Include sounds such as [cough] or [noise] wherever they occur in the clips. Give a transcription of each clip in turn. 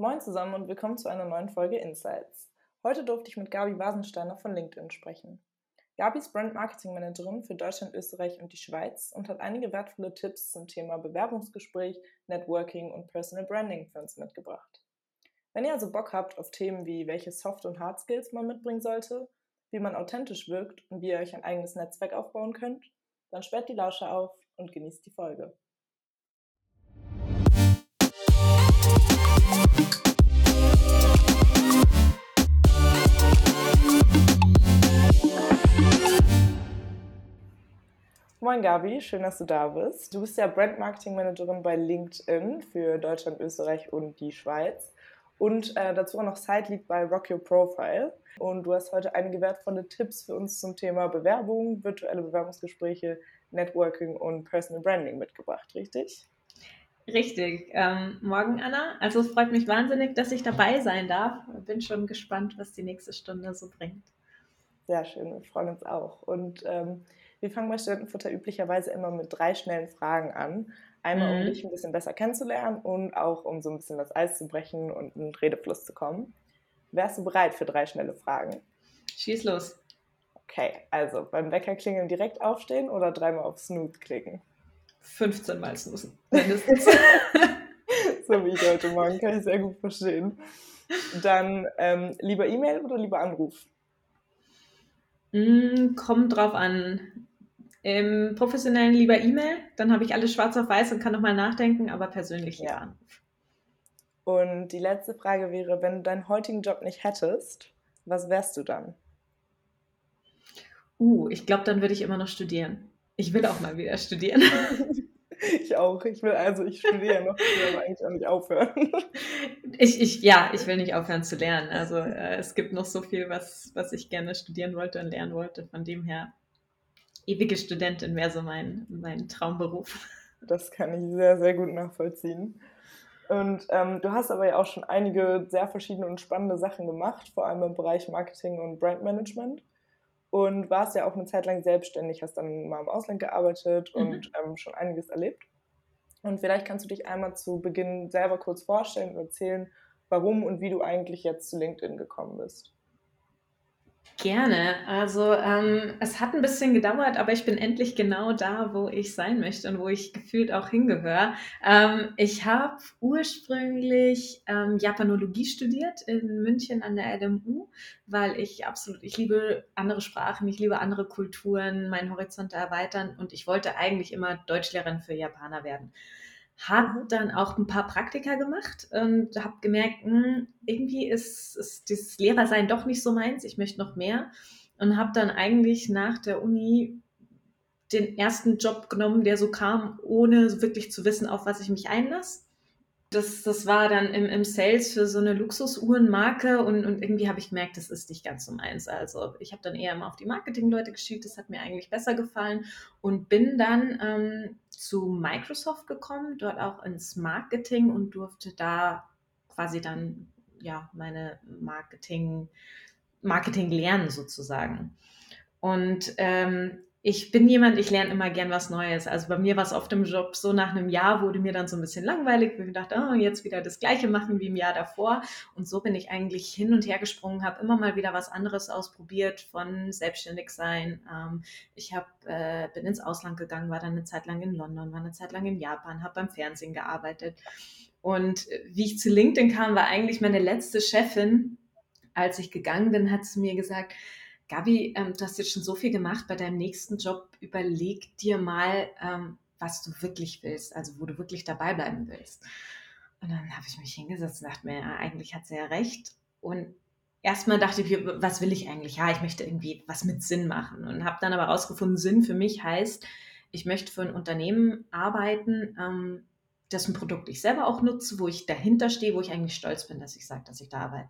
Moin zusammen und willkommen zu einer neuen Folge Insights. Heute durfte ich mit Gabi Wasensteiner von LinkedIn sprechen. Gabi ist Brand Marketing Managerin für Deutschland, Österreich und die Schweiz und hat einige wertvolle Tipps zum Thema Bewerbungsgespräch, Networking und Personal Branding für uns mitgebracht. Wenn ihr also Bock habt auf Themen wie welche Soft- und Hard Skills man mitbringen sollte, wie man authentisch wirkt und wie ihr euch ein eigenes Netzwerk aufbauen könnt, dann sperrt die Lausche auf und genießt die Folge. Moin Gabi, schön, dass du da bist. Du bist ja Brand Marketing Managerin bei LinkedIn für Deutschland, Österreich und die Schweiz und äh, dazu auch noch Side bei Rock Your Profile. Und du hast heute einige wertvolle Tipps für uns zum Thema Bewerbung, virtuelle Bewerbungsgespräche, Networking und Personal Branding mitgebracht, richtig? Richtig. Ähm, morgen, Anna. Also es freut mich wahnsinnig, dass ich dabei sein darf. Bin schon gespannt, was die nächste Stunde so bringt. Sehr schön, wir freuen uns auch. Und ähm, wir fangen bei Studentenfutter üblicherweise immer mit drei schnellen Fragen an. Einmal, um mhm. dich ein bisschen besser kennenzulernen und auch, um so ein bisschen das Eis zu brechen und in den Redefluss zu kommen. Wärst du bereit für drei schnelle Fragen? Schieß los. Okay, also beim Wecker klingeln direkt aufstehen oder dreimal auf Snooze klicken? 15 Mal snoozen, [laughs] mindestens. so wie ich heute Morgen, kann ich sehr gut verstehen. Dann ähm, lieber E-Mail oder lieber Anruf? Mm, kommt drauf an. Im professionellen lieber E-Mail, dann habe ich alles schwarz auf weiß und kann nochmal nachdenken, aber persönlich ja. Anruf. Und die letzte Frage wäre, wenn du deinen heutigen Job nicht hättest, was wärst du dann? Uh, ich glaube, dann würde ich immer noch studieren. Ich will auch mal wieder studieren. [laughs] Ich auch. Ich will also, ich studiere noch, ich will aber eigentlich auch nicht aufhören. [laughs] Ich, ich, ja, ich will nicht aufhören zu lernen. Also äh, es gibt noch so viel, was, was ich gerne studieren wollte und lernen wollte. Von dem her, ewige Studentin wäre so mein, mein Traumberuf. Das kann ich sehr, sehr gut nachvollziehen. Und ähm, du hast aber ja auch schon einige sehr verschiedene und spannende Sachen gemacht, vor allem im Bereich Marketing und Brandmanagement und warst ja auch eine Zeit lang selbstständig, hast dann mal im Ausland gearbeitet mhm. und ähm, schon einiges erlebt. Und vielleicht kannst du dich einmal zu Beginn selber kurz vorstellen und erzählen, warum und wie du eigentlich jetzt zu LinkedIn gekommen bist. Gerne. Also ähm, es hat ein bisschen gedauert, aber ich bin endlich genau da, wo ich sein möchte und wo ich gefühlt auch hingehöre. Ähm, ich habe ursprünglich ähm, Japanologie studiert in München an der LMU, weil ich absolut, ich liebe andere Sprachen, ich liebe andere Kulturen, meinen Horizont erweitern und ich wollte eigentlich immer Deutschlehrerin für Japaner werden. Habe mhm. dann auch ein paar Praktika gemacht und habe gemerkt, mh, hm, irgendwie ist, ist dieses Lehrersein doch nicht so meins, ich möchte noch mehr. Und habe dann eigentlich nach der Uni den ersten Job genommen, der so kam, ohne wirklich zu wissen, auf was ich mich einlasse das, das war dann im, im Sales für so eine Luxusuhrenmarke und, und irgendwie habe ich gemerkt, das ist nicht ganz so meins. Also ich habe dann eher immer auf die Marketingleute geschielt, das hat mir eigentlich besser gefallen und bin dann ähm, zu Microsoft gekommen, dort auch ins Marketing und durfte da quasi dann ja meine Marketing, Marketing lernen sozusagen. Und ähm, ich bin jemand, ich lerne immer gern was Neues. Also bei mir war es auf dem Job so, nach einem Jahr wurde mir dann so ein bisschen langweilig. Ich dachte, oh, jetzt wieder das Gleiche machen wie im Jahr davor. Und so bin ich eigentlich hin und her gesprungen, habe immer mal wieder was anderes ausprobiert von selbstständig sein. Ähm, ich hab, äh, bin ins Ausland gegangen, war dann eine Zeit lang in London, war eine Zeit lang in Japan, habe beim Fernsehen gearbeitet. Und wie ich zu LinkedIn kam, war eigentlich meine letzte Chefin, als ich gegangen bin, hat sie mir gesagt, Gabi, ähm, du hast jetzt schon so viel gemacht bei deinem nächsten Job. Überleg dir mal, ähm, was du wirklich willst, also wo du wirklich dabei bleiben willst. Und dann habe ich mich hingesetzt und dachte mir, ja, eigentlich hat sie ja recht. Und erstmal dachte ich, was will ich eigentlich? Ja, ich möchte irgendwie was mit Sinn machen. Und habe dann aber herausgefunden, Sinn für mich heißt, ich möchte für ein Unternehmen arbeiten, ähm, dessen Produkt ich selber auch nutze, wo ich dahinter stehe, wo ich eigentlich stolz bin, dass ich sage, dass ich da arbeite.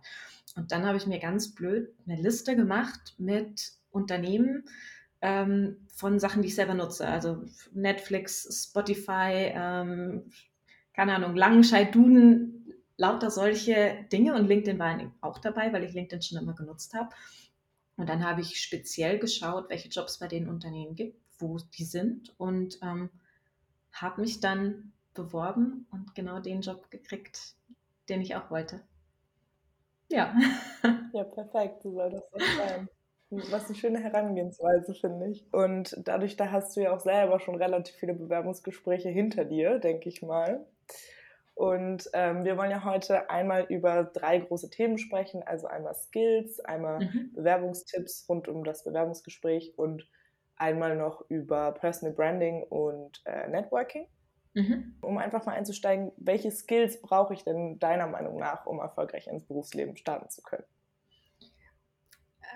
Und dann habe ich mir ganz blöd eine Liste gemacht mit Unternehmen ähm, von Sachen, die ich selber nutze. Also Netflix, Spotify, ähm, keine Ahnung, Langenscheid, Duden, lauter solche Dinge. Und LinkedIn war auch dabei, weil ich LinkedIn schon immer genutzt habe. Und dann habe ich speziell geschaut, welche Jobs bei den Unternehmen gibt, wo die sind und ähm, habe mich dann beworben und genau den Job gekriegt, den ich auch wollte. Ja. [laughs] Ja, perfekt, so soll das sein. Was eine schöne Herangehensweise, finde ich. Und dadurch, da hast du ja auch selber schon relativ viele Bewerbungsgespräche hinter dir, denke ich mal. Und ähm, wir wollen ja heute einmal über drei große Themen sprechen, also einmal Skills, einmal mhm. Bewerbungstipps rund um das Bewerbungsgespräch und einmal noch über Personal Branding und äh, Networking. Mhm. Um einfach mal einzusteigen, welche Skills brauche ich denn deiner Meinung nach, um erfolgreich ins Berufsleben starten zu können?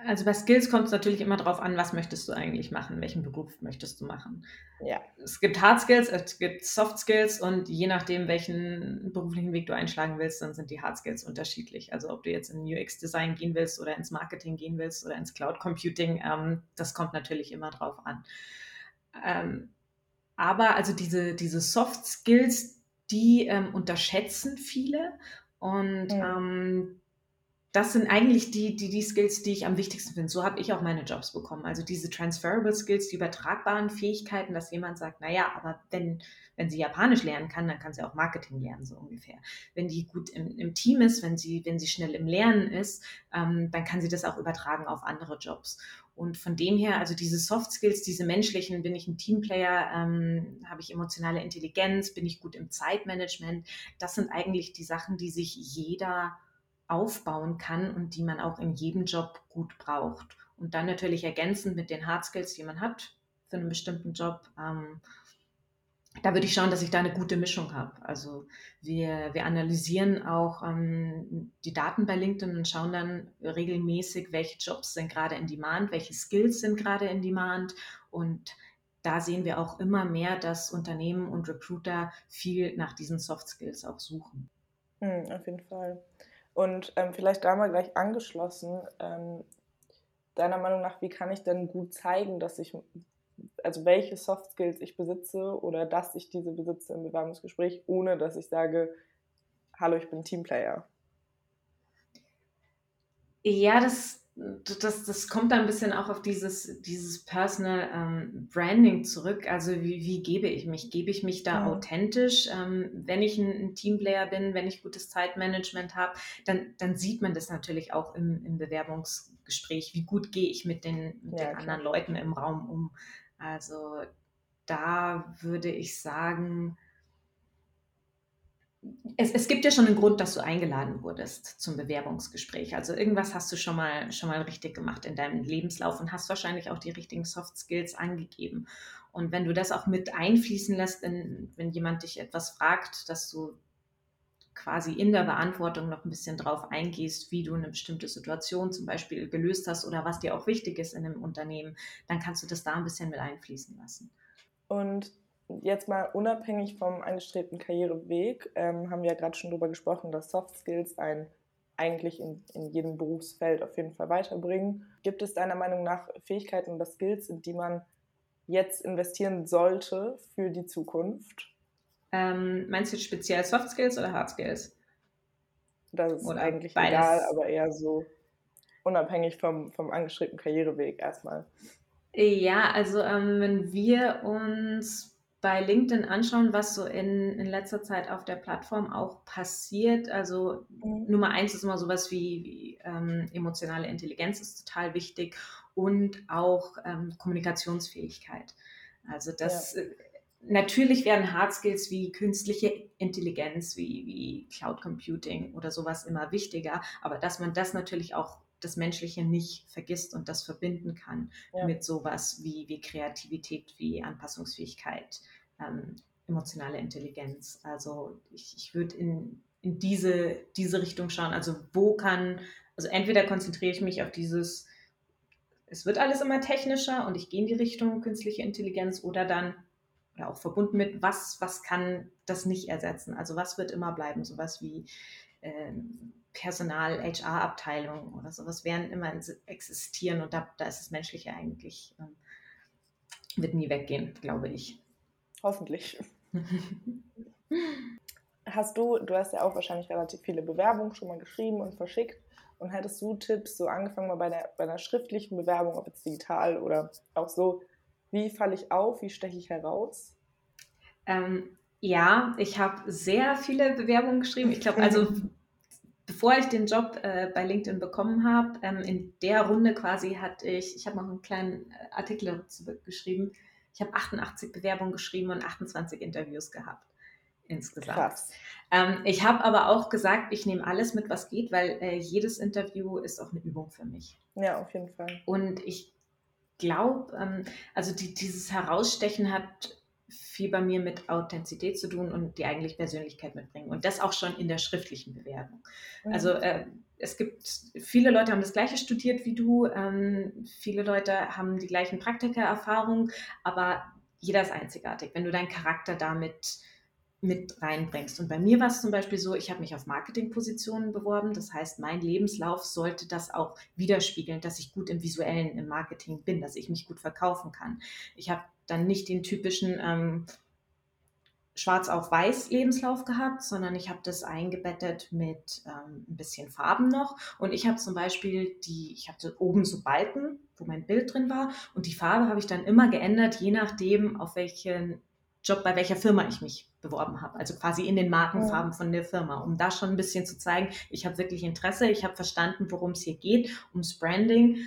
Also bei Skills kommt es natürlich immer darauf an, was möchtest du eigentlich machen, welchen Beruf möchtest du machen. Ja. Es gibt Hard Skills, es gibt Soft Skills und je nachdem, welchen beruflichen Weg du einschlagen willst, dann sind die Hard Skills unterschiedlich. Also ob du jetzt in UX Design gehen willst oder ins Marketing gehen willst oder ins Cloud Computing, ähm, das kommt natürlich immer drauf an. Ähm, aber also diese, diese Soft Skills, die ähm, unterschätzen viele und ja. ähm, das sind eigentlich die, die, die Skills, die ich am wichtigsten finde. So habe ich auch meine Jobs bekommen. Also diese transferable Skills, die übertragbaren Fähigkeiten, dass jemand sagt, naja, aber wenn, wenn sie Japanisch lernen kann, dann kann sie auch Marketing lernen, so ungefähr. Wenn die gut im, im Team ist, wenn sie, wenn sie schnell im Lernen ist, ähm, dann kann sie das auch übertragen auf andere Jobs. Und von dem her, also diese Soft Skills, diese menschlichen, bin ich ein Teamplayer, ähm, habe ich emotionale Intelligenz, bin ich gut im Zeitmanagement, das sind eigentlich die Sachen, die sich jeder aufbauen kann und die man auch in jedem Job gut braucht. Und dann natürlich ergänzend mit den Hard Skills, die man hat für einen bestimmten Job. Ähm, da würde ich schauen, dass ich da eine gute Mischung habe. Also wir, wir analysieren auch ähm, die Daten bei LinkedIn und schauen dann regelmäßig, welche Jobs sind gerade in Demand, welche Skills sind gerade in Demand. Und da sehen wir auch immer mehr, dass Unternehmen und Recruiter viel nach diesen Soft Skills auch suchen. Hm, auf jeden Fall. Und ähm, vielleicht da mal gleich angeschlossen, ähm, deiner Meinung nach, wie kann ich denn gut zeigen, dass ich, also welche Soft Skills ich besitze oder dass ich diese besitze im Bewerbungsgespräch, ohne dass ich sage, hallo, ich bin Teamplayer? Ja, das das, das kommt da ein bisschen auch auf dieses, dieses Personal ähm, Branding zurück. Also wie, wie gebe ich mich? Gebe ich mich da ja. authentisch? Ähm, wenn ich ein, ein, Teamplayer bin, wenn ich gutes Zeitmanagement habe, dann, dann sieht man das natürlich auch im, im Bewerbungsgespräch. Wie gut gehe ich mit den, mit ja, den anderen Leuten im Raum um? Also da würde ich sagen, es, es, gibt ja schon einen Grund, dass du eingeladen wurdest zum Bewerbungsgespräch. Also irgendwas hast du schon mal, schon mal richtig gemacht in deinem Lebenslauf und hast wahrscheinlich auch die richtigen Soft Skills angegeben. Und wenn du das auch mit einfließen lässt, wenn, wenn jemand dich etwas fragt, dass du quasi in der Beantwortung noch ein bisschen drauf eingehst, wie du eine bestimmte Situation zum Beispiel gelöst hast oder was dir auch wichtig ist in einem Unternehmen, dann kannst du das da ein bisschen mit einfließen lassen. Und jetzt mal unabhängig vom angestrebten Karriereweg, ähm, haben wir ja gerade schon darüber gesprochen, dass Soft Skills einen eigentlich in, in jedem Berufsfeld auf jeden Fall weiterbringen. Gibt es deiner Meinung nach Fähigkeiten oder Skills, in die man jetzt investieren sollte für die Zukunft? Ähm, meinst du speziell Soft Skills oder Hard Skills? Das ist oder eigentlich beides. egal, aber eher so unabhängig vom, vom angestrebten Karriereweg erstmal. Ja, also ähm, wenn wir uns bei LinkedIn anschauen, was so in, in letzter Zeit auf der Plattform auch passiert. Also mhm. Nummer eins ist immer sowas wie, wie ähm, emotionale Intelligenz ist total wichtig und auch ähm, Kommunikationsfähigkeit. Also das ja. Natürlich werden Hard Skills wie künstliche Intelligenz, wie, wie Cloud Computing oder sowas immer wichtiger, aber dass man das natürlich auch das Menschliche nicht vergisst und das verbinden kann ja. mit sowas wie, wie Kreativität, wie Anpassungsfähigkeit, ähm, emotionale Intelligenz. Also ich, ich würde in, in diese, diese Richtung schauen. Also wo kann, also entweder konzentriere ich mich auf dieses, es wird alles immer technischer und ich gehe in die Richtung künstliche Intelligenz oder dann, oder auch verbunden mit, was, was kann das nicht ersetzen? Also was wird immer bleiben? Sowas wie ähm, Personal, HR-Abteilung oder sowas werden immer existieren und da, da ist das Menschliche eigentlich, ähm, wird nie weggehen, glaube ich. Hoffentlich. [laughs] hast du, du hast ja auch wahrscheinlich relativ viele Bewerbungen schon mal geschrieben und verschickt. Und hättest du Tipps, so angefangen mal bei, der, bei einer schriftlichen Bewerbung, ob jetzt digital oder auch so, wie falle ich auf, wie steche ich heraus? Ähm, ja, ich habe sehr viele Bewerbungen geschrieben. Ich glaube, also bevor ich den Job äh, bei LinkedIn bekommen habe, ähm, in der Runde quasi hatte ich, ich habe noch einen kleinen äh, Artikel dazu geschrieben, ich habe 88 Bewerbungen geschrieben und 28 Interviews gehabt insgesamt. Ähm, ich habe aber auch gesagt, ich nehme alles mit, was geht, weil äh, jedes Interview ist auch eine Übung für mich. Ja, auf jeden Fall. Und ich glaube, ähm, also die, dieses Herausstechen hat viel bei mir mit Authentizität zu tun und die eigentlich Persönlichkeit mitbringen. Und das auch schon in der schriftlichen Bewerbung. Mhm. Also äh, es gibt viele Leute haben das gleiche studiert wie du, ähm, viele Leute haben die gleichen Praktikererfahrungen, aber jeder ist einzigartig. Wenn du deinen Charakter damit mit reinbringst. Und bei mir war es zum Beispiel so, ich habe mich auf Marketingpositionen beworben. Das heißt, mein Lebenslauf sollte das auch widerspiegeln, dass ich gut im visuellen, im Marketing bin, dass ich mich gut verkaufen kann. Ich habe dann nicht den typischen ähm, schwarz auf weiß Lebenslauf gehabt, sondern ich habe das eingebettet mit ähm, ein bisschen Farben noch. Und ich habe zum Beispiel die, ich hatte oben so Balken, wo mein Bild drin war. Und die Farbe habe ich dann immer geändert, je nachdem, auf welchen Job, bei welcher Firma ich mich beworben habe. Also quasi in den Markenfarben von der Firma, um da schon ein bisschen zu zeigen, ich habe wirklich Interesse, ich habe verstanden, worum es hier geht, ums Branding.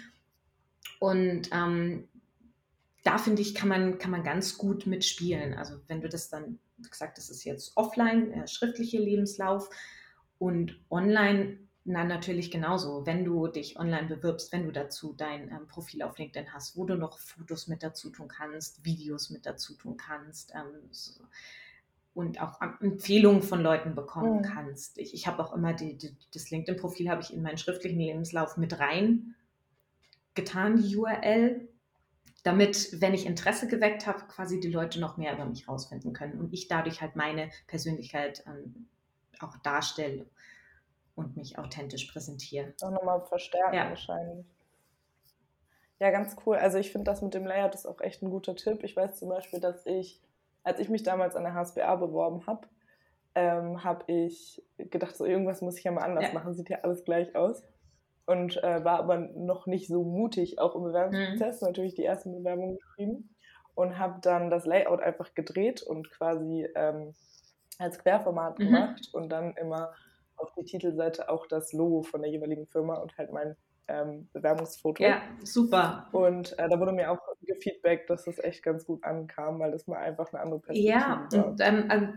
Und ähm, da finde ich, kann man, kann man ganz gut mitspielen. Also wenn du das dann, wie gesagt, das ist jetzt offline, äh, schriftliche Lebenslauf und online na, natürlich genauso. Wenn du dich online bewirbst, wenn du dazu dein ähm, Profil auf LinkedIn hast, wo du noch Fotos mit dazu tun kannst, Videos mit dazu tun kannst ähm, so, und auch Empfehlungen von Leuten bekommen mhm. kannst. Ich, ich habe auch immer die, die, das LinkedIn-Profil habe ich in meinen schriftlichen Lebenslauf mit rein getan, die URL, damit, wenn ich Interesse geweckt habe, quasi die Leute noch mehr über mich rausfinden können und ich dadurch halt meine Persönlichkeit ähm, auch darstelle und mich authentisch präsentiere. Auch nochmal verstärken ja. wahrscheinlich. Ja, ganz cool. Also ich finde das mit dem Layout ist auch echt ein guter Tipp. Ich weiß zum Beispiel, dass ich, als ich mich damals an der HSBA beworben habe, ähm, habe ich gedacht, so irgendwas muss ich ja mal anders ja. machen, sieht ja alles gleich aus. Und äh, war aber noch nicht so mutig, auch im Bewerbungsprozess, mhm. natürlich die ersten Bewerbungen geschrieben. Und habe dann das Layout einfach gedreht und quasi ähm, als Querformat mhm. gemacht und dann immer auf die Titelseite auch das Logo von der jeweiligen Firma und halt mein ähm, Bewerbungsfoto. Ja, super. Und äh, da wurde mir auch gefeedbackt, dass das echt ganz gut ankam, weil das mal einfach eine andere Perspektive ja, war. und ähm, also,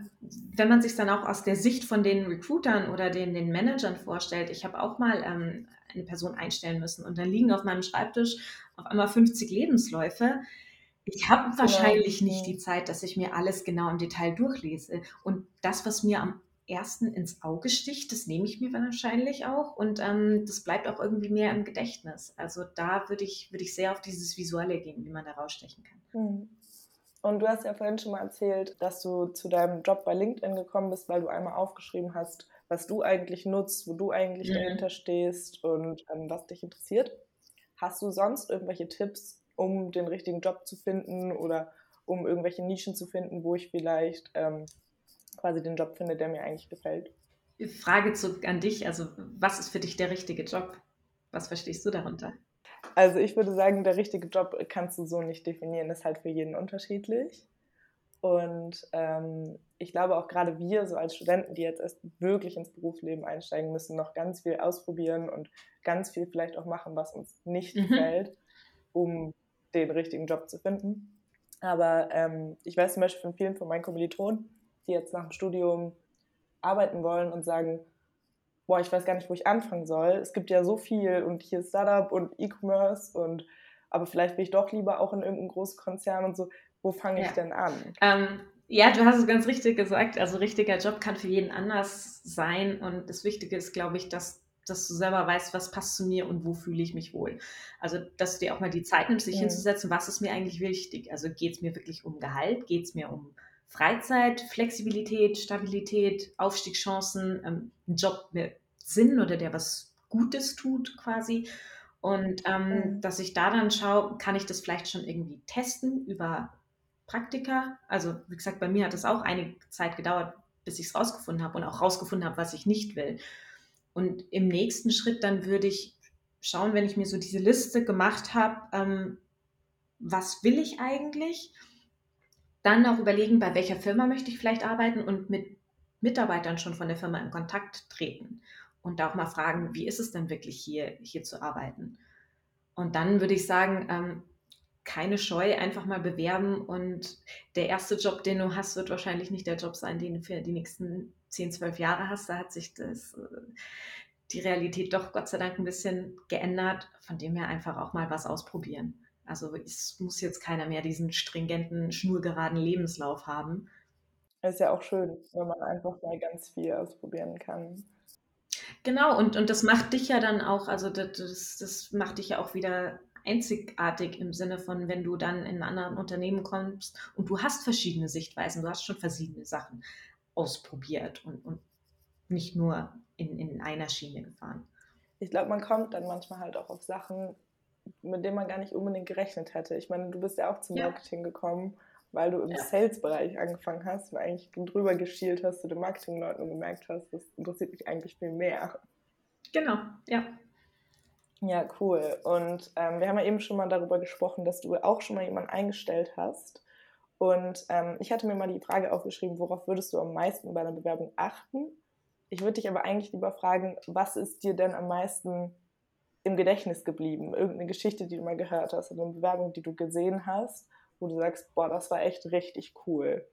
wenn man sich dann auch aus der Sicht von den Recruitern oder den, den Managern vorstellt, ich habe auch mal ähm, eine Person einstellen müssen und dann liegen auf meinem Schreibtisch auf einmal 50 Lebensläufe. Ich habe wahrscheinlich nicht die Zeit, dass ich mir alles genau im Detail durchlese. Und das, was mir am ersten ins Auge sticht, das nehme ich mir wahrscheinlich auch und ähm, das bleibt auch irgendwie mehr im Gedächtnis. Also da würde ich, würde ich sehr auf dieses Visuelle gehen, wie man da rausstechen kann. Hm. Und du hast ja vorhin schon mal erzählt, dass du zu deinem Job bei LinkedIn gekommen bist, weil du einmal aufgeschrieben hast, was du eigentlich nutzt, wo du eigentlich mhm. dahinter stehst und ähm, was dich interessiert. Hast du sonst irgendwelche Tipps, um den richtigen Job zu finden oder um irgendwelche Nischen zu finden, wo ich vielleicht ähm, quasi den Job finde, der mir eigentlich gefällt. Frage zu, an dich, also was ist für dich der richtige Job? Was verstehst du darunter? Also ich würde sagen, der richtige Job kannst du so nicht definieren, ist halt für jeden unterschiedlich. Und ähm, ich glaube auch gerade wir, so als Studenten, die jetzt erst wirklich ins Berufsleben einsteigen müssen, noch ganz viel ausprobieren und ganz viel vielleicht auch machen, was uns nicht mhm. gefällt, um den richtigen Job zu finden. Aber ähm, ich weiß zum Beispiel von vielen von meinen Kommilitonen, die jetzt nach dem Studium arbeiten wollen und sagen, boah, ich weiß gar nicht, wo ich anfangen soll. Es gibt ja so viel und hier ist Startup und E-Commerce und aber vielleicht will ich doch lieber auch in irgendeinem Großkonzern und so. Wo fange ich ja. denn an? Ähm, ja, du hast es ganz richtig gesagt. Also richtiger Job kann für jeden anders sein und das Wichtige ist, glaube ich, dass dass du selber weißt, was passt zu mir und wo fühle ich mich wohl. Also, dass du dir auch mal die Zeit nimmst, sich mhm. hinzusetzen, was ist mir eigentlich wichtig? Also, geht es mir wirklich um Gehalt? Geht es mir um Freizeit, Flexibilität, Stabilität, Aufstiegschancen, ähm, ein Job mit Sinn oder der was Gutes tut quasi. Und ähm, mhm. dass ich da dann schaue, kann ich das vielleicht schon irgendwie testen über Praktika. Also wie gesagt, bei mir hat es auch einige Zeit gedauert, bis ich es rausgefunden habe und auch rausgefunden habe, was ich nicht will. Und im nächsten Schritt dann würde ich schauen, wenn ich mir so diese Liste gemacht habe, ähm, was will ich eigentlich? Dann auch überlegen, bei welcher Firma möchte ich vielleicht arbeiten und mit Mitarbeitern schon von der Firma in Kontakt treten und auch mal fragen, wie ist es denn wirklich hier, hier zu arbeiten? Und dann würde ich sagen, ähm, keine Scheu, einfach mal bewerben und der erste Job, den du hast, wird wahrscheinlich nicht der Job sein, den du für die nächsten 10, 12 Jahre hast. Da hat sich das, äh, die Realität doch Gott sei Dank ein bisschen geändert, von dem her einfach auch mal was ausprobieren. Also es muss jetzt keiner mehr diesen stringenten, schnurgeraden Lebenslauf haben. Es ist ja auch schön, wenn man einfach mal ganz viel ausprobieren kann. Genau, und, und das macht dich ja dann auch, also das, das macht dich ja auch wieder einzigartig im Sinne von, wenn du dann in ein anderes Unternehmen kommst und du hast verschiedene Sichtweisen, du hast schon verschiedene Sachen ausprobiert und, und nicht nur in, in einer Schiene gefahren. Ich glaube, man kommt dann manchmal halt auch auf Sachen, mit denen man gar nicht unbedingt gerechnet hätte. Ich meine, du bist ja auch zum Marketing ja. gekommen, weil du im ja. Sales-Bereich angefangen hast und eigentlich drüber geschielt hast zu den Marketingleuten und gemerkt hast, das interessiert mich eigentlich viel mehr. Genau, ja. Ja, cool. Und ähm, wir haben ja eben schon mal darüber gesprochen, dass du auch schon mal jemanden eingestellt hast. Und ähm, ich hatte mir mal die Frage aufgeschrieben, worauf würdest du am meisten bei einer Bewerbung achten? Ich würde dich aber eigentlich lieber fragen, was ist dir denn am meisten im Gedächtnis geblieben? Irgendeine Geschichte, die du mal gehört hast, oder eine Bewerbung, die du gesehen hast, wo du sagst, boah, das war echt richtig cool.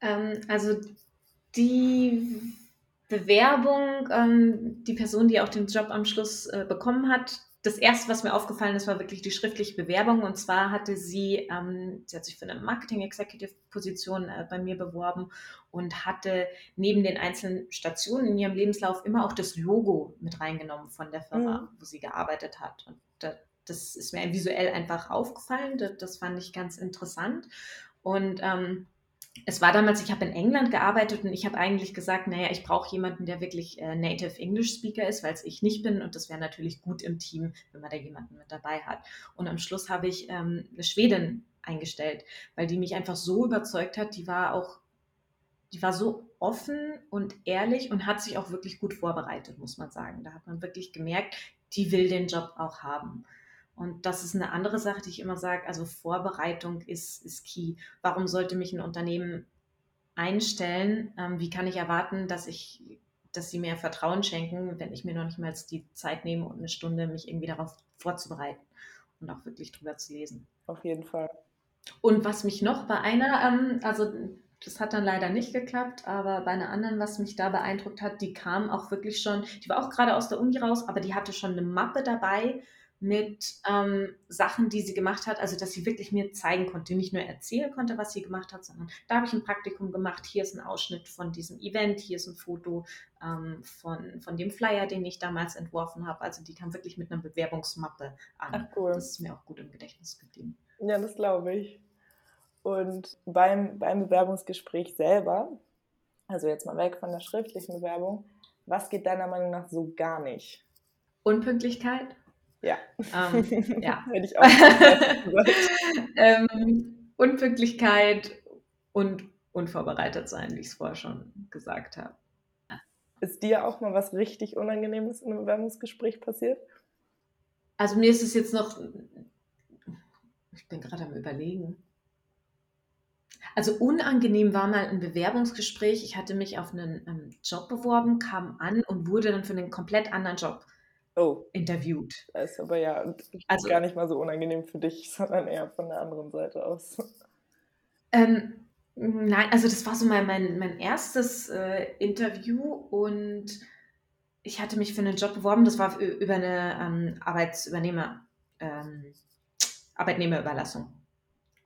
Ähm, also die Bewerbung, ähm, die Person, die auch den Job am Schluss äh, bekommen hat, das erste, was mir aufgefallen ist, war wirklich die schriftliche Bewerbung. Und zwar hatte sie, ähm, sie hat sich für eine Marketing-Executive-Position äh, bei mir beworben und hatte neben den einzelnen Stationen in ihrem Lebenslauf immer auch das Logo mit reingenommen von der Firma, mhm. wo sie gearbeitet hat. Und da, das ist mir visuell einfach aufgefallen. Das, das fand ich ganz interessant. Und ähm, es war damals, ich habe in England gearbeitet und ich habe eigentlich gesagt, naja, ich brauche jemanden, der wirklich äh, Native English Speaker ist, weil es ich nicht bin und das wäre natürlich gut im Team, wenn man da jemanden mit dabei hat. Und am Schluss habe ich ähm, eine Schwedin eingestellt, weil die mich einfach so überzeugt hat, die war auch, die war so offen und ehrlich und hat sich auch wirklich gut vorbereitet, muss man sagen. Da hat man wirklich gemerkt, die will den Job auch haben. Und das ist eine andere Sache, die ich immer sage. Also Vorbereitung ist, ist key. Warum sollte mich ein Unternehmen einstellen? Ähm, wie kann ich erwarten, dass ich, dass sie mir Vertrauen schenken, wenn ich mir noch nicht mal die Zeit nehme und eine Stunde mich irgendwie darauf vorzubereiten und auch wirklich drüber zu lesen? Auf jeden Fall. Und was mich noch bei einer, ähm, also das hat dann leider nicht geklappt, aber bei einer anderen, was mich da beeindruckt hat, die kam auch wirklich schon, die war auch gerade aus der Uni raus, aber die hatte schon eine Mappe dabei mit ähm, Sachen, die sie gemacht hat, also dass sie wirklich mir zeigen konnte, nicht nur erzählen konnte, was sie gemacht hat, sondern da habe ich ein Praktikum gemacht, hier ist ein Ausschnitt von diesem Event, hier ist ein Foto ähm, von, von dem Flyer, den ich damals entworfen habe. Also die kam wirklich mit einer Bewerbungsmappe an. Ach cool. Das ist mir auch gut im Gedächtnis geblieben. Ja, das glaube ich. Und beim, beim Bewerbungsgespräch selber, also jetzt mal weg von der schriftlichen Bewerbung, was geht deiner Meinung nach so gar nicht? Unpünktlichkeit? Ja. Ähm, ja. [laughs] Hätte ich auch [laughs] ähm, Unpünktlichkeit und unvorbereitet sein, wie ich es vorher schon gesagt habe. Ist dir auch mal was richtig Unangenehmes in einem Bewerbungsgespräch passiert? Also mir ist es jetzt noch, ich bin gerade am Überlegen. Also unangenehm war mal ein Bewerbungsgespräch. Ich hatte mich auf einen ähm, Job beworben, kam an und wurde dann für einen komplett anderen Job oh. interviewt. Das ist aber ja also, gar nicht mal so unangenehm für dich, [laughs] sondern eher von der anderen Seite aus. Ähm, nein, also das war so mein, mein, mein erstes äh, Interview und ich hatte mich für einen Job beworben, das war über eine ähm, Arbeitsübernehmer, ähm, Arbeitnehmerüberlassung.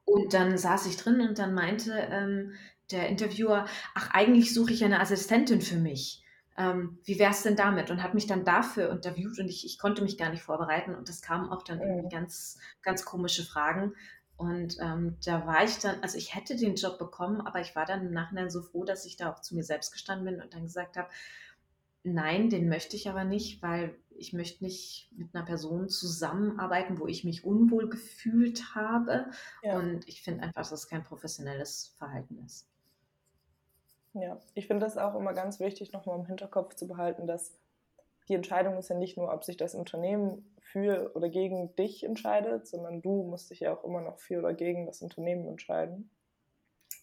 Und dann saß ich drin und dann meinte ähm, der Interviewer, ach, eigentlich suche ich eine Assistentin für mich ähm, wie wäre es denn damit? Und hat mich dann dafür interviewt und ich, ich konnte mich gar nicht vorbereiten und es kamen auch dann irgendwie ganz, ganz komische Fragen. Und ähm, da war ich dann, also ich hätte den Job bekommen, aber ich war dann im Nachhinein so froh, dass ich da auch zu mir selbst gestanden bin und dann gesagt habe, nein, den möchte ich aber nicht, weil ich möchte nicht mit einer Person zusammenarbeiten, wo ich mich unwohl gefühlt habe. Ja. Und ich finde einfach, dass es kein professionelles Verhalten ist. Ja, ich finde das auch immer ganz wichtig, nochmal im Hinterkopf zu behalten, dass die Entscheidung ist ja nicht nur, ob sich das Unternehmen für oder gegen dich entscheidet, sondern du musst dich ja auch immer noch für oder gegen das Unternehmen entscheiden.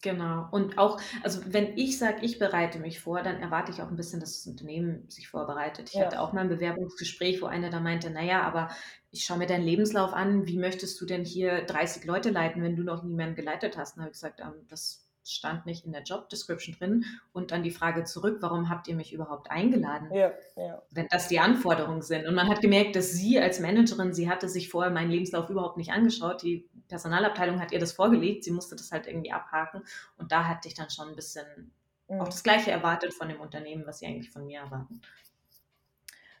Genau. Und auch, also wenn ich sage, ich bereite mich vor, dann erwarte ich auch ein bisschen, dass das Unternehmen sich vorbereitet. Ich Ja. hatte auch mal ein Bewerbungsgespräch, wo einer da meinte, naja, aber ich schaue mir deinen Lebenslauf an, wie möchtest du denn hier 30 Leute leiten, wenn du noch niemanden geleitet hast? Und habe ich gesagt, ähm, das stand nicht in der Job Description drin. Und dann die Frage zurück, warum habt ihr mich überhaupt eingeladen? Ja, ja. wenn das die Anforderungen sind. Und man hat gemerkt, dass sie als Managerin, sie hatte sich vorher meinen Lebenslauf überhaupt nicht angeschaut. Die Personalabteilung hat ihr das vorgelegt, sie musste das halt irgendwie abhaken. Und da hatte ich dann schon ein bisschen Mhm. auch das Gleiche erwartet von dem Unternehmen, was sie eigentlich von mir erwarten.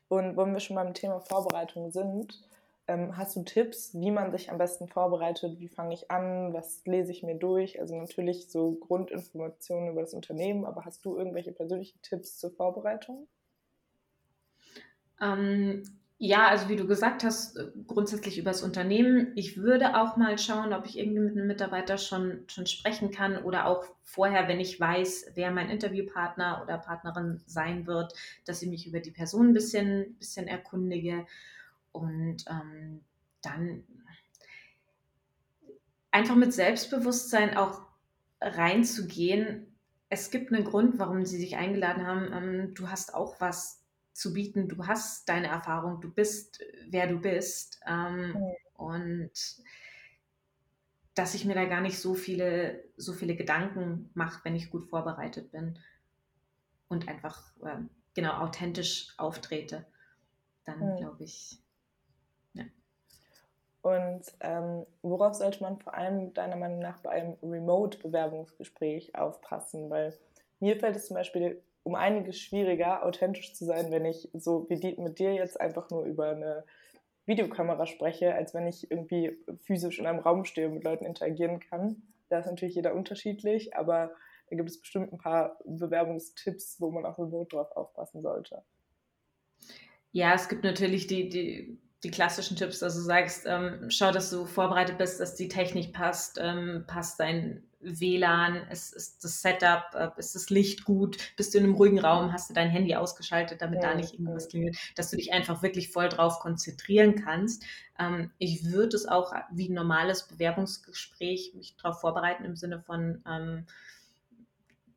Und wenn wir schon beim Thema Vorbereitung sind, ähm, hast du Tipps, wie man sich am besten vorbereitet? Wie fange ich an? Was lese ich mir durch? Also natürlich so Grundinformationen über das Unternehmen, aber hast du irgendwelche persönlichen Tipps zur Vorbereitung? Ähm, ja, also wie du gesagt hast, äh, grundsätzlich über das Unternehmen. Ich würde auch mal schauen, ob ich irgendwie mit einem Mitarbeiter schon, schon sprechen kann oder auch vorher, wenn ich weiß, wer mein Interviewpartner oder Partnerin sein wird, dass ich mich über die Person ein bisschen, bisschen erkundige und ähm, dann einfach mit Selbstbewusstsein auch reinzugehen. Es gibt einen Grund, warum sie sich eingeladen haben. Ähm, du hast auch was zu bieten. Du hast deine Erfahrung, du bist, wer du bist. Ähm, Mhm. Und dass ich mir da gar nicht so viele, so viele Gedanken mache, wenn ich gut vorbereitet bin und einfach ähm, genau authentisch auftrete, dann Mhm. glaube ich, Und ähm, worauf sollte man vor allem deiner Meinung nach bei einem Remote-Bewerbungsgespräch aufpassen? Weil mir fällt es zum Beispiel um einiges schwieriger, authentisch zu sein, wenn ich so wie mit dir jetzt einfach nur über eine Videokamera spreche, als wenn ich irgendwie physisch in einem Raum stehe und mit Leuten interagieren kann. Da ist natürlich jeder unterschiedlich, aber da gibt es bestimmt ein paar Bewerbungstipps, wo man auch remote drauf aufpassen sollte. Ja, es gibt natürlich die, die, die klassischen Tipps, dass du sagst, ähm, schau, dass du vorbereitet bist, dass die Technik passt, ähm, passt dein WLAN, ist, ist das Setup, äh, ist das Licht gut, bist du in einem ruhigen Raum, hast du dein Handy ausgeschaltet, damit da Mhm, nicht irgendwas mhm. klingelt, dass du dich einfach wirklich voll drauf konzentrieren kannst. Ähm, ich würde es auch wie ein normales Bewerbungsgespräch mich darauf vorbereiten im Sinne von ähm,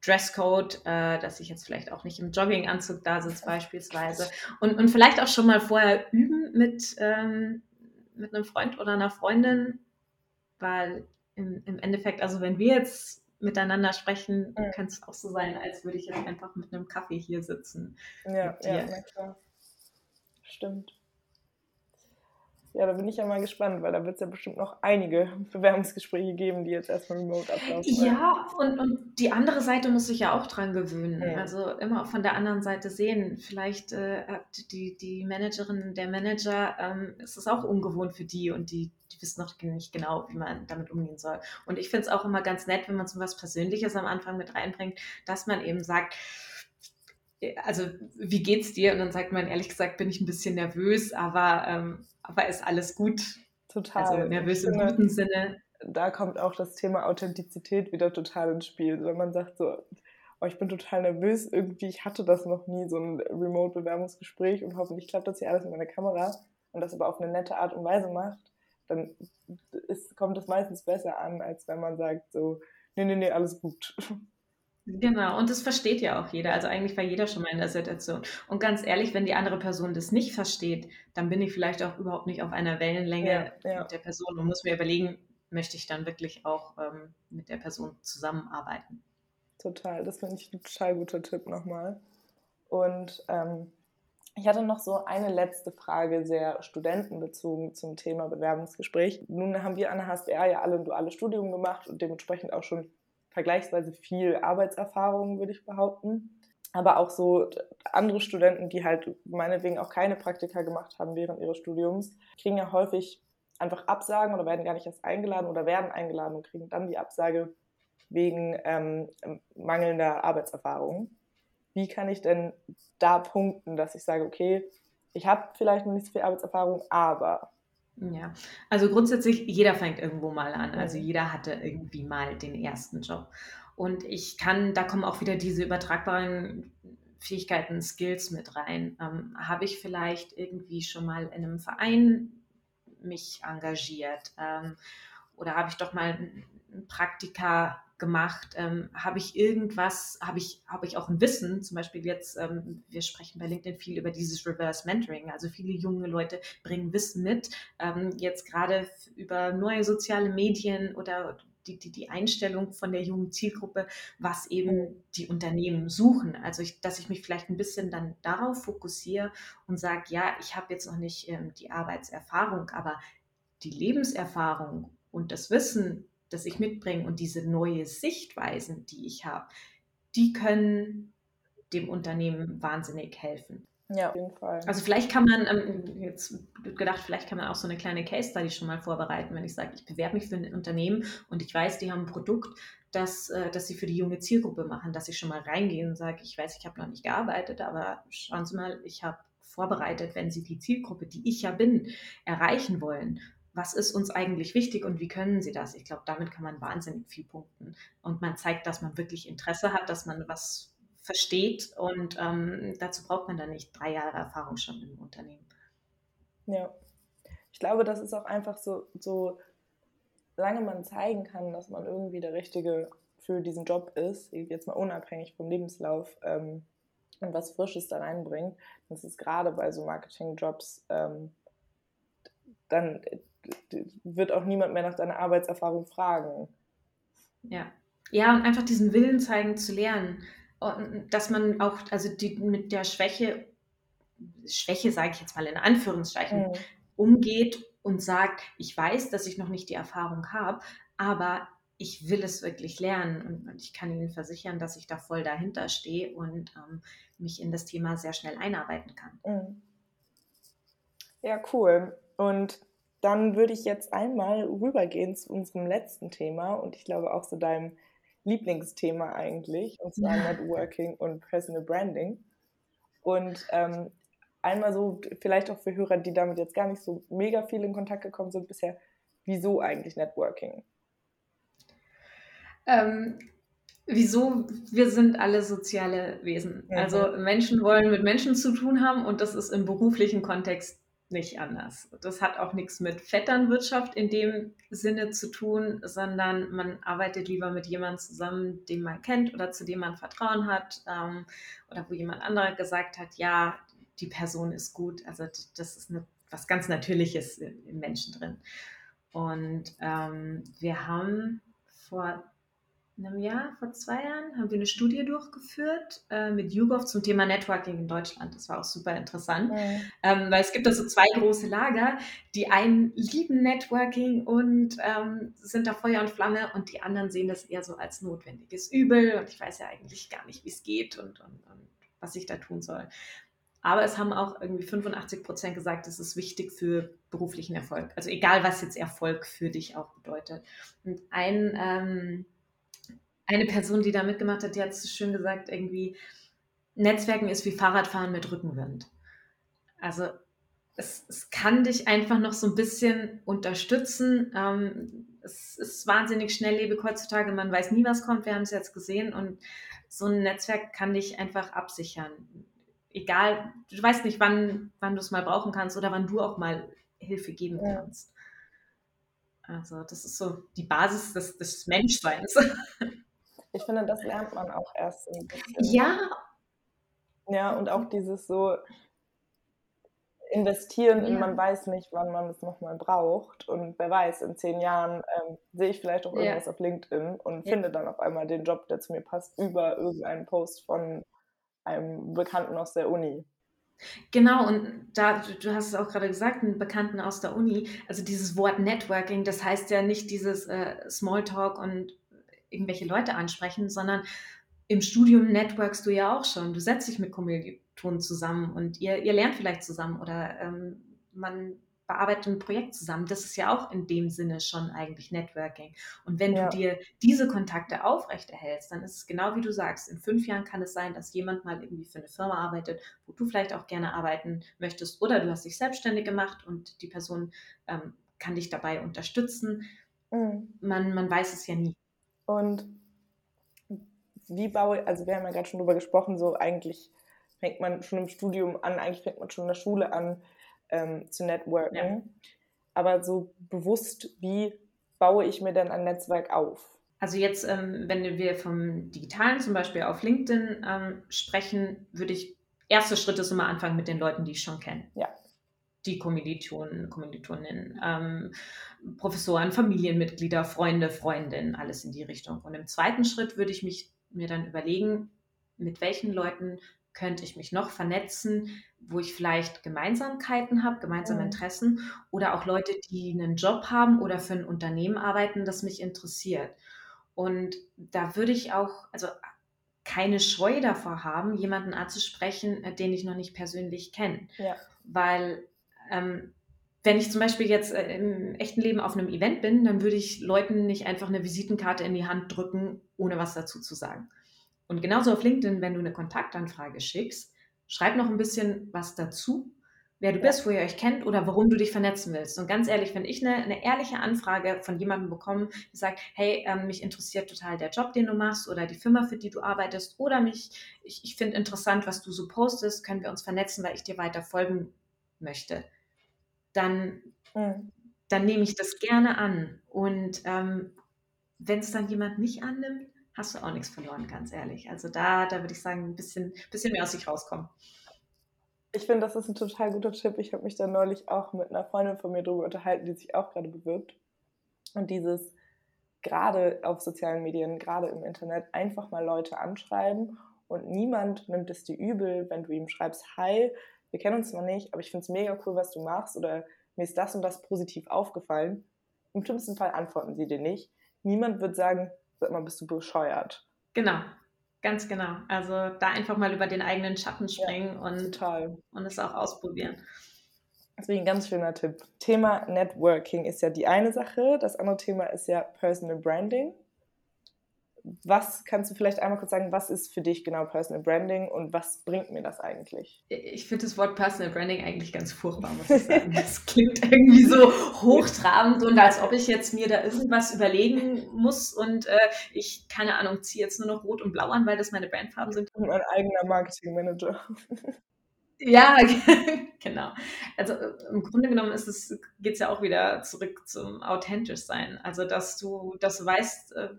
Dresscode, äh, dass ich jetzt vielleicht auch nicht im Jogginganzug da sitze beispielsweise und, und vielleicht auch schon mal vorher üben mit, ähm, mit einem Freund oder einer Freundin, weil im, im Endeffekt, also wenn wir jetzt miteinander sprechen, Mhm. könnte es auch so sein, als würde ich jetzt einfach mit einem Kaffee hier sitzen. Ja, ja, klar. Stimmt. Ja, da bin ich ja mal gespannt, weil da wird es ja bestimmt noch einige [laughs] Bewerbungsgespräche geben, die jetzt erstmal remote ablaufen. Ja, und, und die andere Seite muss sich ja auch dran gewöhnen. Mhm. Also immer von der anderen Seite sehen. Vielleicht äh, hat die, die Managerin, der Manager, ähm, ist es auch ungewohnt für die und die, die wissen noch nicht genau, wie man damit umgehen soll. Und ich finde es auch immer ganz nett, wenn man so was Persönliches am Anfang mit reinbringt, dass man eben sagt, also wie geht's dir? Und dann sagt man, ehrlich gesagt, bin ich ein bisschen nervös, aber, ähm, aber ist alles gut. Total. Also nervös im guten Sinne. Da kommt auch das Thema Authentizität wieder total ins Spiel. Wenn man sagt so, oh, ich bin total nervös, irgendwie, ich hatte das noch nie, so ein Remote-Bewerbungsgespräch und hoffentlich klappt das hier alles mit meiner Kamera und das aber auf eine nette Art und Weise macht, dann ist, kommt das meistens besser an, als wenn man sagt so, nee, nee, nee, alles gut. [laughs] Genau, und das versteht ja auch jeder. Also eigentlich war jeder schon mal in der Situation. Und ganz ehrlich, wenn die andere Person das nicht versteht, dann bin ich vielleicht auch überhaupt nicht auf einer Wellenlänge Ja, ja. mit der Person und muss mir überlegen, möchte ich dann wirklich auch ähm, mit der Person zusammenarbeiten. Total, das finde ich ein total guter Tipp nochmal. Und ähm, ich hatte noch so eine letzte Frage, sehr studentenbezogen zum Thema Bewerbungsgespräch. Nun haben wir an der HSBR ja alle ein duales Studium gemacht und dementsprechend auch schon vergleichsweise viel Arbeitserfahrung, würde ich behaupten. Aber auch so andere Studenten, die halt meinetwegen auch keine Praktika gemacht haben während ihres Studiums, kriegen ja häufig einfach Absagen oder werden gar nicht erst eingeladen oder werden eingeladen und kriegen dann die Absage wegen ähm, mangelnder Arbeitserfahrung. Wie kann ich denn da punkten, dass ich sage, okay, ich habe vielleicht noch nicht so viel Arbeitserfahrung, aber Ja, also grundsätzlich, jeder fängt irgendwo mal an. Also Mhm. jeder hatte irgendwie mal den ersten Job. Und ich kann, da kommen auch wieder diese übertragbaren Fähigkeiten, Skills mit rein. Ähm, habe ich vielleicht irgendwie schon mal in einem Verein mich engagiert? Ähm, oder habe ich doch mal ein Praktika gemacht? Ähm, habe ich irgendwas, habe ich, habe ich auch ein Wissen? Zum Beispiel jetzt, ähm, wir sprechen bei LinkedIn viel über dieses Reverse Mentoring. Also viele junge Leute bringen Wissen mit. Ähm, jetzt gerade über neue soziale Medien oder die, die, die Einstellung von der jungen Zielgruppe, was eben die Unternehmen suchen. Also, ich, dass ich mich vielleicht ein bisschen dann darauf fokussiere und sage, ja, ich habe jetzt noch nicht ähm, die Arbeitserfahrung, aber die Lebenserfahrung und das Wissen, das ich mitbringe und diese neue Sichtweisen, die ich habe, die können dem Unternehmen wahnsinnig helfen. Ja, auf jeden Fall. Also vielleicht kann man, ähm, jetzt gedacht, vielleicht kann man auch so eine kleine Case Study schon mal vorbereiten, wenn ich sage, ich bewerbe mich für ein Unternehmen und ich weiß, die haben ein Produkt, das, äh, das sie für die junge Zielgruppe machen, dass ich schon mal reingehe und sage, ich weiß, ich habe noch nicht gearbeitet, aber schauen Sie mal, ich habe vorbereitet, wenn Sie die Zielgruppe, die ich ja bin, erreichen wollen. Was ist uns eigentlich wichtig und wie können Sie das? Ich glaube, damit kann man wahnsinnig viel punkten. Und man zeigt, dass man wirklich Interesse hat, dass man was versteht. Und ähm, dazu braucht man dann nicht drei Jahre Erfahrung schon im Unternehmen. Ja, ich glaube, das ist auch einfach so, so lange man zeigen kann, dass man irgendwie der Richtige für diesen Job ist, jetzt mal unabhängig vom Lebenslauf ähm, und was Frisches da reinbringt, das ist gerade bei so Marketingjobs, ähm, dann wird auch niemand mehr nach deiner Arbeitserfahrung fragen. Ja. Ja, und einfach diesen Willen zeigen zu lernen dass man auch, also die mit der Schwäche, Schwäche sage ich jetzt mal in Anführungszeichen, mhm. umgeht und sagt, ich weiß, dass ich noch nicht die Erfahrung habe, aber ich will es wirklich lernen und, und, ich kann Ihnen versichern, dass ich da voll dahinter stehe und ähm, mich in das Thema sehr schnell einarbeiten kann. Mhm. Ja, cool. Und dann würde ich jetzt einmal rübergehen zu unserem letzten Thema und ich glaube auch zu deinem Lieblingsthema eigentlich, und zwar Networking und Personal Branding. Und ähm, einmal so, vielleicht auch für Hörer, die damit jetzt gar nicht so mega viel in Kontakt gekommen sind bisher, wieso eigentlich Networking? Ähm, wieso? Wir sind alle soziale Wesen. Mhm. Also Menschen wollen mit Menschen zu tun haben und das ist im beruflichen Kontext nicht anders. Das hat auch nichts mit Vetternwirtschaft in dem Sinne zu tun, sondern man arbeitet lieber mit jemandem zusammen, den man kennt oder zu dem man Vertrauen hat ähm, oder wo jemand anderer gesagt hat, ja, die Person ist gut. Also das ist eine, was ganz Natürliches im Menschen drin. Und ähm, wir haben vor einem Jahr, vor zwei Jahren, haben wir eine Studie durchgeführt äh, mit YouGov zum Thema Networking in Deutschland. Das war auch super interessant, mhm. ähm, weil es gibt da so zwei große Lager. Die einen lieben Networking und ähm, sind da Feuer und Flamme und die anderen sehen das eher so als notwendiges Übel und ich weiß ja eigentlich gar nicht, wie es geht und, und, und was ich da tun soll. Aber es haben auch irgendwie 85 Prozent gesagt, es ist wichtig für beruflichen Erfolg. Also egal, was jetzt Erfolg für dich auch bedeutet. Und ein ähm, eine Person, die da mitgemacht hat, die hat es schön gesagt, irgendwie, Netzwerken ist wie Fahrradfahren mit Rückenwind. Also es, es kann dich einfach noch so ein bisschen unterstützen. Ähm, es ist wahnsinnig schnelllebig heutzutage, man weiß nie, was kommt, wir haben es jetzt gesehen und so ein Netzwerk kann dich einfach absichern. Egal, du weißt nicht, wann, wann du es mal brauchen kannst oder wann du auch mal Hilfe geben ja. kannst. Also das ist so die Basis des, des Menschseins. [laughs] Ich finde, das lernt man auch erst. Ja. Ja, und auch dieses so investieren in, man weiß nicht, wann man es nochmal braucht. Und wer weiß, in zehn Jahren ähm, sehe ich vielleicht auch irgendwas ja. auf LinkedIn und ja. finde dann auf einmal den Job, der zu mir passt, über irgendeinen Post von einem Bekannten aus der Uni. Genau, und da, du hast es auch gerade gesagt, einen Bekannten aus der Uni, also dieses Wort Networking, das heißt ja nicht dieses äh, Smalltalk und irgendwelche Leute ansprechen, sondern im Studium networkst du ja auch schon. Du setzt dich mit Kommilitonen zusammen und ihr, ihr lernt vielleicht zusammen oder ähm, man bearbeitet ein Projekt zusammen. Das ist ja auch in dem Sinne schon eigentlich Networking. Und wenn ja. du dir diese Kontakte aufrechterhältst, dann ist es genau wie du sagst, in fünf Jahren kann es sein, dass jemand mal irgendwie für eine Firma arbeitet, wo du vielleicht auch gerne arbeiten möchtest oder du hast dich selbstständig gemacht und die Person ähm, kann dich dabei unterstützen. Mhm. Man, man weiß es ja nie. Und wie baue, also wir haben ja gerade schon drüber gesprochen, so eigentlich fängt man schon im Studium an, eigentlich fängt man schon in der Schule an ähm, zu networken. Ja. Aber so bewusst, wie baue ich mir denn ein Netzwerk auf? Also jetzt, ähm, wenn wir vom Digitalen zum Beispiel auf LinkedIn ähm, sprechen, würde ich erste Schritte ist immer anfangen mit den Leuten, die ich schon kenne. Ja. Die Kommilitonen, Kommilitoninnen, ähm, Professoren, Familienmitglieder, Freunde, Freundinnen, alles in die Richtung. Und im zweiten Schritt würde ich mich mir dann überlegen, mit welchen Leuten könnte ich mich noch vernetzen, wo ich vielleicht Gemeinsamkeiten habe, gemeinsame mhm. Interessen oder auch Leute, die einen Job haben oder für ein Unternehmen arbeiten, das mich interessiert. Und da würde ich auch, also keine Scheu davor haben, jemanden anzusprechen, äh, den ich noch nicht persönlich kenne. Ja. Weil ähm, wenn ich zum Beispiel jetzt äh, im echten Leben auf einem Event bin, dann würde ich Leuten nicht einfach eine Visitenkarte in die Hand drücken, ohne was dazu zu sagen. Und genauso auf LinkedIn, wenn du eine Kontaktanfrage schickst, schreib noch ein bisschen was dazu, wer du ja. bist, wo ihr euch kennt oder warum du dich vernetzen willst. Und ganz ehrlich, wenn ich eine, eine ehrliche Anfrage von jemandem bekomme, die sagt, hey, ähm, mich interessiert total der Job, den du machst oder die Firma, für die du arbeitest oder mich, ich, ich finde interessant, was du so postest, können wir uns vernetzen, weil ich dir weiter folgen möchte, dann, mhm. dann nehme ich das gerne an. Und ähm, wenn es dann jemand nicht annimmt, hast du auch nichts verloren, ganz ehrlich. Also da, da würde ich sagen, ein bisschen, bisschen mehr aus sich rauskommen. Ich finde, das ist ein total guter Tipp. Ich habe mich da neulich auch mit einer Freundin von mir darüber unterhalten, die sich auch gerade bewirbt. Und dieses gerade auf sozialen Medien, gerade im Internet, einfach mal Leute anschreiben und niemand nimmt es dir übel, wenn du ihm schreibst, hi, wir kennen uns noch nicht, aber ich finde es mega cool, was du machst oder mir ist das und das positiv aufgefallen. Im schlimmsten Fall antworten sie dir nicht. Niemand wird sagen, sag mal, bist du bescheuert. Genau, Ganz genau. Also da einfach mal über den eigenen Schatten springen ja, und, total. und es auch ausprobieren. Deswegen ein ganz schöner Tipp. Thema Networking ist ja die eine Sache. Das andere Thema ist ja Personal Branding was kannst du vielleicht einmal kurz sagen, was ist für dich genau Personal Branding und was bringt mir das eigentlich? Ich finde das Wort Personal Branding eigentlich ganz furchtbar, muss ich [laughs] sagen. Das klingt irgendwie so hochtrabend und als ob ich jetzt mir da irgendwas überlegen muss und äh, ich, keine Ahnung, ziehe jetzt nur noch rot und blau an, weil das meine Brandfarben sind. Und mein eigener Marketingmanager. Ja, [laughs] genau. Also äh, im Grunde genommen ist es, geht es ja auch wieder zurück zum authentisch sein. Also dass du, dass du weißt, äh,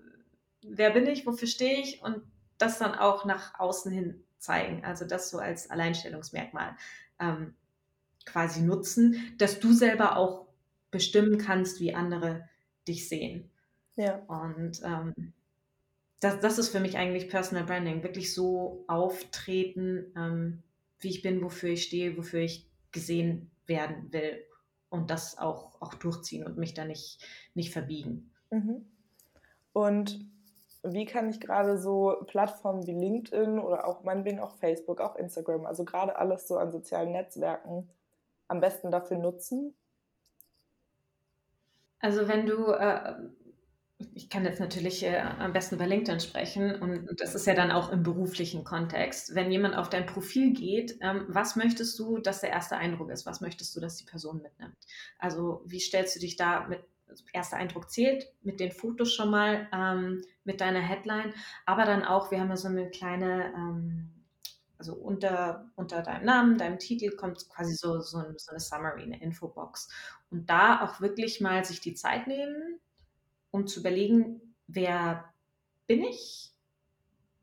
wer bin ich, wofür stehe ich und das dann auch nach außen hin zeigen. Also das so als Alleinstellungsmerkmal ähm, quasi nutzen, dass du selber auch bestimmen kannst, wie andere dich sehen. Ja. Und ähm, das, das ist für mich eigentlich Personal Branding, wirklich so auftreten, ähm, wie ich bin, wofür ich stehe, wofür ich gesehen werden will und das auch, auch durchziehen und mich da nicht, nicht verbiegen. Mhm. Und wie kann ich gerade so Plattformen wie LinkedIn oder auch meinetwegen auch Facebook, auch Instagram, also gerade alles so an sozialen Netzwerken am besten dafür nutzen? Also wenn du, äh, ich kann jetzt natürlich äh, am besten über LinkedIn sprechen und, das ist ja dann auch im beruflichen Kontext. Wenn jemand auf dein Profil geht, ähm, was möchtest du, dass der erste Eindruck ist? Was möchtest du, dass die Person mitnimmt? Also wie stellst du dich da mit erster Eindruck zählt, mit den Fotos schon mal, ähm, mit deiner Headline, aber dann auch, wir haben ja so eine kleine, ähm, also unter, unter deinem Namen, deinem Titel kommt quasi so, so, ein, so eine Summary, eine Infobox. Und da auch wirklich mal sich die Zeit nehmen, um zu überlegen, wer bin ich,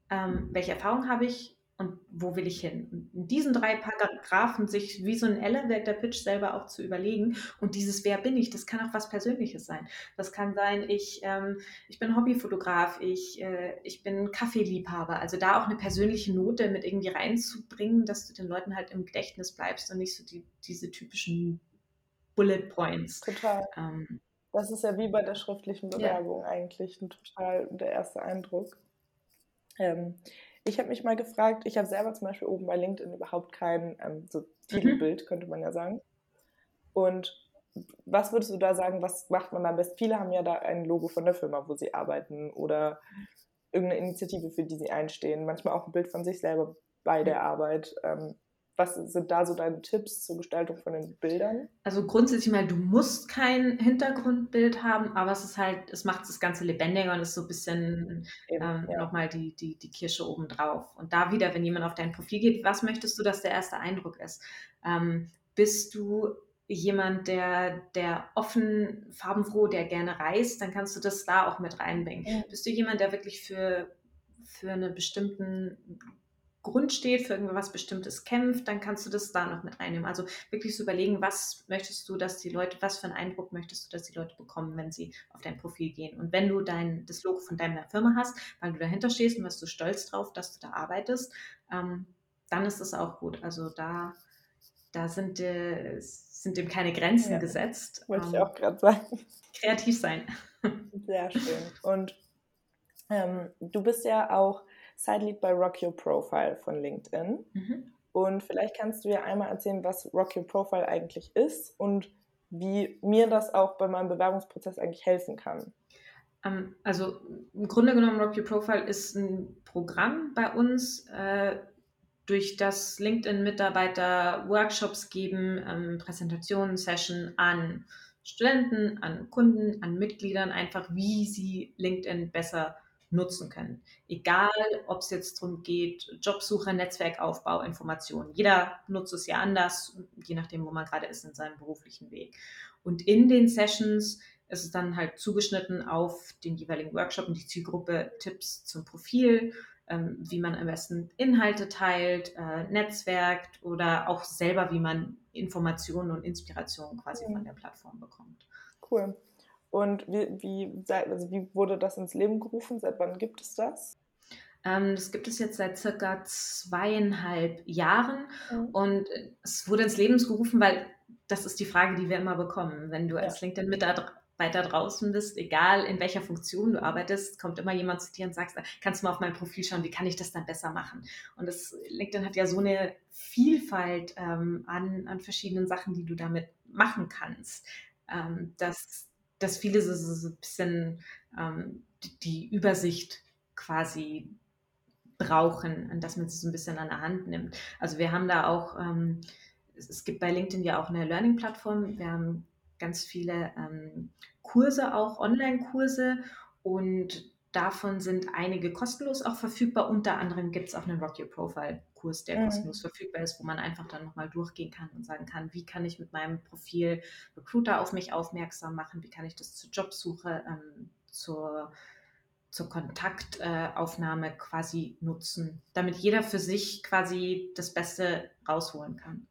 ähm, welche Erfahrung habe ich und wo will ich hin? in diesen drei Paragraphen sich wie so ein Elevator Pitch selber auch zu überlegen und dieses Wer bin ich, das kann auch was Persönliches sein. Das kann sein, ich, ähm, ich bin Hobbyfotograf, ich, äh, ich bin Kaffeeliebhaber. Also da auch eine persönliche Note mit irgendwie reinzubringen, dass du den Leuten halt im Gedächtnis bleibst und nicht so die, diese typischen Bullet Points. Total. Ähm, das ist ja wie bei der schriftlichen Bewerbung ja. eigentlich ein total der erste Eindruck. Ähm, ich habe mich mal gefragt, ich habe selber zum Beispiel oben bei LinkedIn überhaupt kein ähm, so Titelbild, mhm. könnte man ja sagen. Und was würdest du da sagen, was macht man am besten? Viele haben ja da ein Logo von der Firma, wo sie arbeiten oder irgendeine Initiative, für die sie einstehen. Manchmal auch ein Bild von sich selber bei der Arbeit. Ähm, was sind da so deine Tipps zur Gestaltung von den Bildern? Also grundsätzlich mal, du musst kein Hintergrundbild haben, aber es ist halt, es macht das Ganze lebendiger und ist so ein bisschen ähm, ja. nochmal die, die, die Kirsche obendrauf. Und da wieder, wenn jemand auf dein Profil geht, was möchtest du, dass der erste Eindruck ist? Ähm, bist du jemand, der, der offen, farbenfroh, der gerne reist, dann kannst du das da auch mit reinbringen. Mhm. Bist du jemand, der wirklich für, für einen bestimmten Grund steht, für irgendwas Bestimmtes kämpft, dann kannst du das da noch mit reinnehmen. Also wirklich so überlegen, was möchtest du, dass die Leute, was für einen Eindruck möchtest du, dass die Leute bekommen, wenn sie auf dein Profil gehen. Und wenn du dein, das Logo von deiner Firma hast, weil du dahinter stehst und wirst du stolz drauf, dass du da arbeitest, ähm, dann ist das auch gut. Also da, da sind, äh, sind dem keine Grenzen ja, gesetzt. Wollte ähm, ich auch gerade sagen. Kreativ sein. Sehr schön. Und ähm, du bist ja auch Sidelead bei Rock Your Profile von LinkedIn. Mhm. Und vielleicht kannst du ja einmal erzählen, was Rock Your Profile eigentlich ist und wie mir das auch bei meinem Bewerbungsprozess eigentlich helfen kann. Ähm, also im Grunde genommen, Rock Your Profile ist ein Programm bei uns, äh, durch das LinkedIn-Mitarbeiter Workshops geben, ähm, Präsentationen, Session an Studenten, an Kunden, an Mitgliedern, einfach wie sie LinkedIn besser nutzen können. Egal, ob es jetzt darum geht, Jobsuche, Netzwerkaufbau, Informationen. Jeder nutzt es ja anders, je nachdem, wo man gerade ist in seinem beruflichen Weg. Und in den Sessions ist es dann halt zugeschnitten auf den jeweiligen Workshop und die Zielgruppe Tipps zum Profil, ähm, wie man am besten Inhalte teilt, äh, netzwerkt oder auch selber, wie man Informationen und Inspirationen quasi mhm. von der Plattform bekommt. Cool. Und wie, wie, also wie wurde das ins Leben gerufen? Seit wann gibt es das? Ähm, das gibt es jetzt seit circa zweieinhalb Jahren mhm. und es wurde ins Leben gerufen, weil das ist die Frage, die wir immer bekommen. Wenn du ja. als LinkedIn-Mitarbeiter draußen bist, egal in welcher Funktion du arbeitest, kommt immer jemand zu dir und sagt, kannst du mal auf mein Profil schauen, wie kann ich das dann besser machen? Und das, LinkedIn hat ja so eine Vielfalt ähm, an, an verschiedenen Sachen, die du damit machen kannst, ähm, dass dass viele so, so, ein bisschen ähm, die Übersicht quasi brauchen und dass man sie so ein bisschen an der Hand nimmt. Also wir haben da auch, ähm, es, es, gibt bei LinkedIn ja auch eine Learning-Plattform. Wir haben ganz viele ähm, Kurse, auch Online-Kurse und davon sind einige kostenlos auch verfügbar. Unter anderem gibt es auch einen Rock Your Profile Kurs, der mhm. kostenlos verfügbar ist, wo man einfach dann nochmal durchgehen kann und sagen kann, wie kann ich mit meinem Profil Recruiter auf mich aufmerksam machen, wie kann ich das zur Jobsuche, ähm, zur, zur Kontaktaufnahme äh, quasi nutzen, damit jeder für sich quasi das Beste rausholen kann.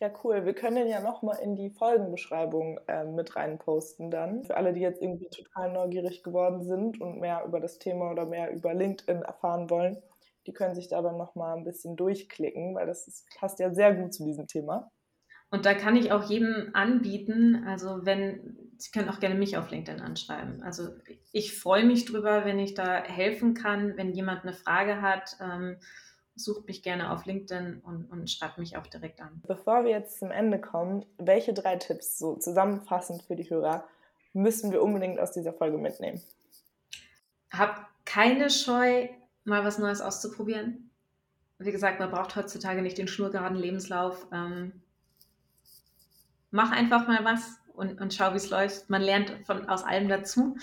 Ja, cool. Wir können den ja nochmal in die Folgenbeschreibung äh, mit reinposten dann. Für alle, die jetzt irgendwie total neugierig geworden sind und mehr über das Thema oder mehr über LinkedIn erfahren wollen, die können sich da dann nochmal ein bisschen durchklicken, weil das ist, passt ja sehr gut zu diesem Thema. Und da kann ich auch jedem anbieten, also wenn, Sie können auch gerne mich auf LinkedIn anschreiben. Also ich freue mich drüber, wenn ich da helfen kann, wenn jemand eine Frage hat. Ähm, sucht mich gerne auf LinkedIn und, und schreibt mich auch direkt an. Bevor wir jetzt zum Ende kommen, welche drei Tipps, so zusammenfassend für die Hörer, müssen wir unbedingt aus dieser Folge mitnehmen? Hab keine Scheu, mal was Neues auszuprobieren. Wie gesagt, man braucht heutzutage nicht den schnurgeraden Lebenslauf. Ähm, mach einfach mal was und, und schau, wie es läuft. Man lernt von, aus allem dazu.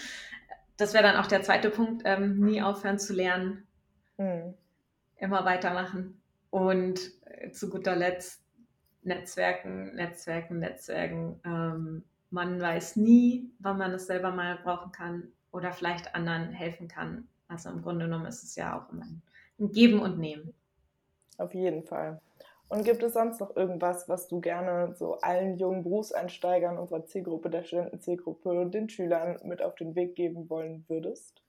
Das wäre dann auch der zweite Punkt, ähm, nie aufhören zu lernen. Mhm immer weitermachen. Und äh, zu guter Letzt Netzwerken, Netzwerken, Netzwerken. Ähm, man weiß nie, wann man es selber mal brauchen kann oder vielleicht anderen helfen kann. Also im Grunde genommen ist es ja auch immer ein Geben und Nehmen. Auf jeden Fall. Und gibt es sonst noch irgendwas, was du gerne so allen jungen Berufseinsteigern unserer Zielgruppe, der Studentenzielgruppe, den Schülern mit auf den Weg geben wollen würdest?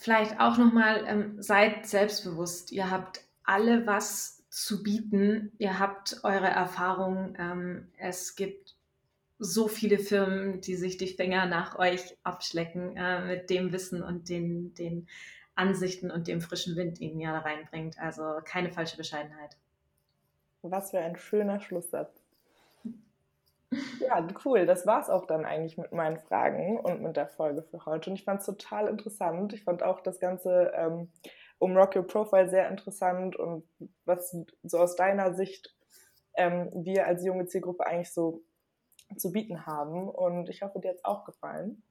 Vielleicht auch nochmal, ähm, seid selbstbewusst. Ihr habt alle was zu bieten. Ihr habt eure Erfahrung. Ähm, es gibt so viele Firmen, die sich die Finger nach euch abschlecken äh, mit dem Wissen und den, den Ansichten und dem frischen Wind, den ihr da reinbringt. Also keine falsche Bescheidenheit. Was für ein schöner Schlusssatz. Ja, cool. Das war es auch dann eigentlich mit meinen Fragen und mit der Folge für heute. Und ich fand es total interessant. Ich fand auch das Ganze ähm, um Rock Your Profile sehr interessant und was so aus deiner Sicht ähm, wir als junge Zielgruppe eigentlich so zu bieten haben. Und ich hoffe, dir hat es auch gefallen.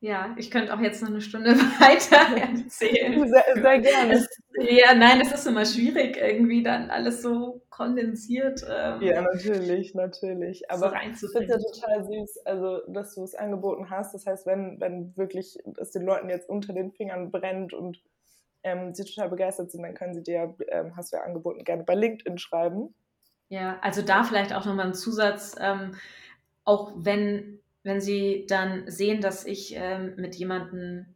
Ja, ich könnte auch jetzt noch eine Stunde [laughs] weiter erzählen. [laughs] Sehr, sehr gerne. ja, nein, es ist immer schwierig, irgendwie dann alles so kondensiert. Ähm, ja, natürlich, natürlich. Aber so ich finde es ja total süß, also dass du es angeboten hast. Das heißt, wenn, wenn wirklich es den Leuten jetzt unter den Fingern brennt und ähm, sie total begeistert sind, dann können sie dir, ähm, hast du ja angeboten, gerne bei LinkedIn schreiben. Ja, also da vielleicht auch nochmal ein Zusatz, ähm, auch wenn wenn sie dann sehen, dass ich ähm, mit jemandem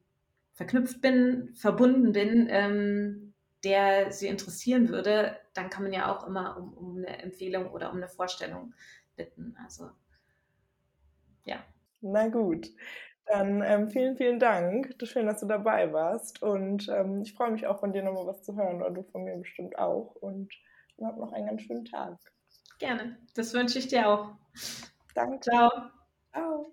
verknüpft bin, verbunden bin, ähm, der sie interessieren würde, dann kann man ja auch immer um, um eine Empfehlung oder um eine Vorstellung bitten. Also ja. Na gut. Dann ähm, vielen, vielen Dank. Schön, dass du dabei warst. Und ähm, ich freue mich auch von dir nochmal was zu hören und du von mir bestimmt auch. Und hab noch einen ganz schönen Tag. Gerne. Das wünsche ich dir auch. Danke. Ciao. Ciao.